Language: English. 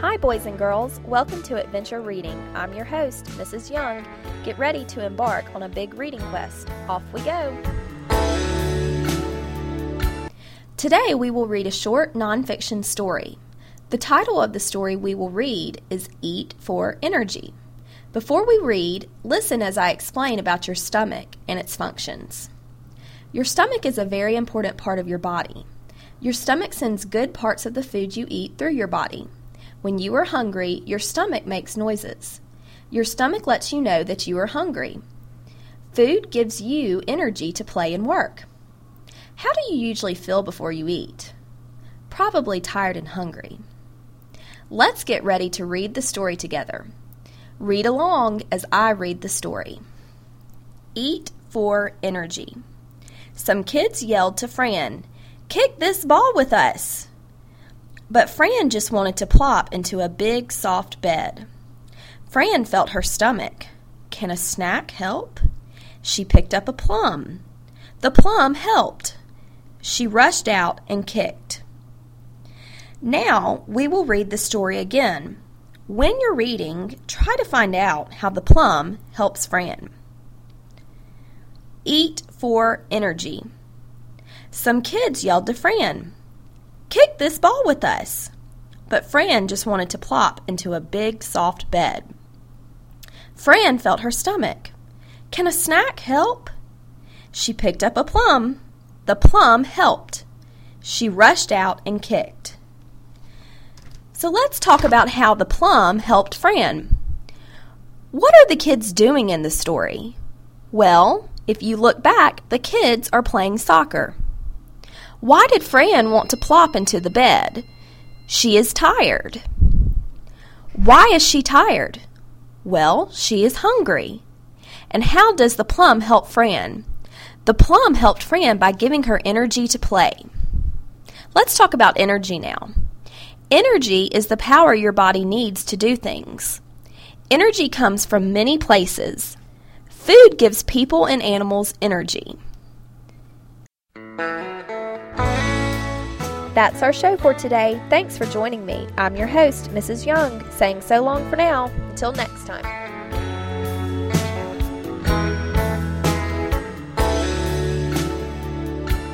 Hi, boys and girls. Welcome to Adventure Reading. I'm your host, Mrs. Young. Get ready to embark on a big reading quest. Off we go. Today, we will read a short nonfiction story. The title of the story we will read is Eat for Energy. Before we read, listen as I explain about your stomach and its functions. Your stomach is a very important part of your body. Your stomach sends good parts of the food you eat through your body. When you are hungry, your stomach makes noises. Your stomach lets you know that you are hungry. Food gives you energy to play and work. How do you usually feel before you eat? Probably tired and hungry. Let's get ready to read the story together. Read along as I read the story. Eat for energy. Some kids yelled to Fran, Kick this ball with us! But Fran just wanted to plop into a big, soft bed. Fran felt her stomach. Can a snack help? She picked up a plum. The plum helped. She rushed out and kicked. Now we will read the story again. When you're reading, try to find out how the plum helps Fran. Eat for energy. Some kids yelled to Fran, Kick this ball with us! But Fran just wanted to plop into a big, soft bed. Fran felt her stomach. Can a snack help? She picked up a plum. The plum helped. She rushed out and kicked. So let's talk about how the plum helped Fran. What are the kids doing in the story? Well, if you look back, the kids are playing soccer. Why did Fran want to plop into the bed? She is tired. Why is she tired? Well, she is hungry. And how does the plum help Fran? The plum helped Fran by giving her energy to play. Let's talk about energy now. Energy is the power your body needs to do things. Energy comes from many places. Food gives people and animals energy. That's our show for today. Thanks for joining me. I'm your host, Mrs. Young, saying so long for now. Until next time.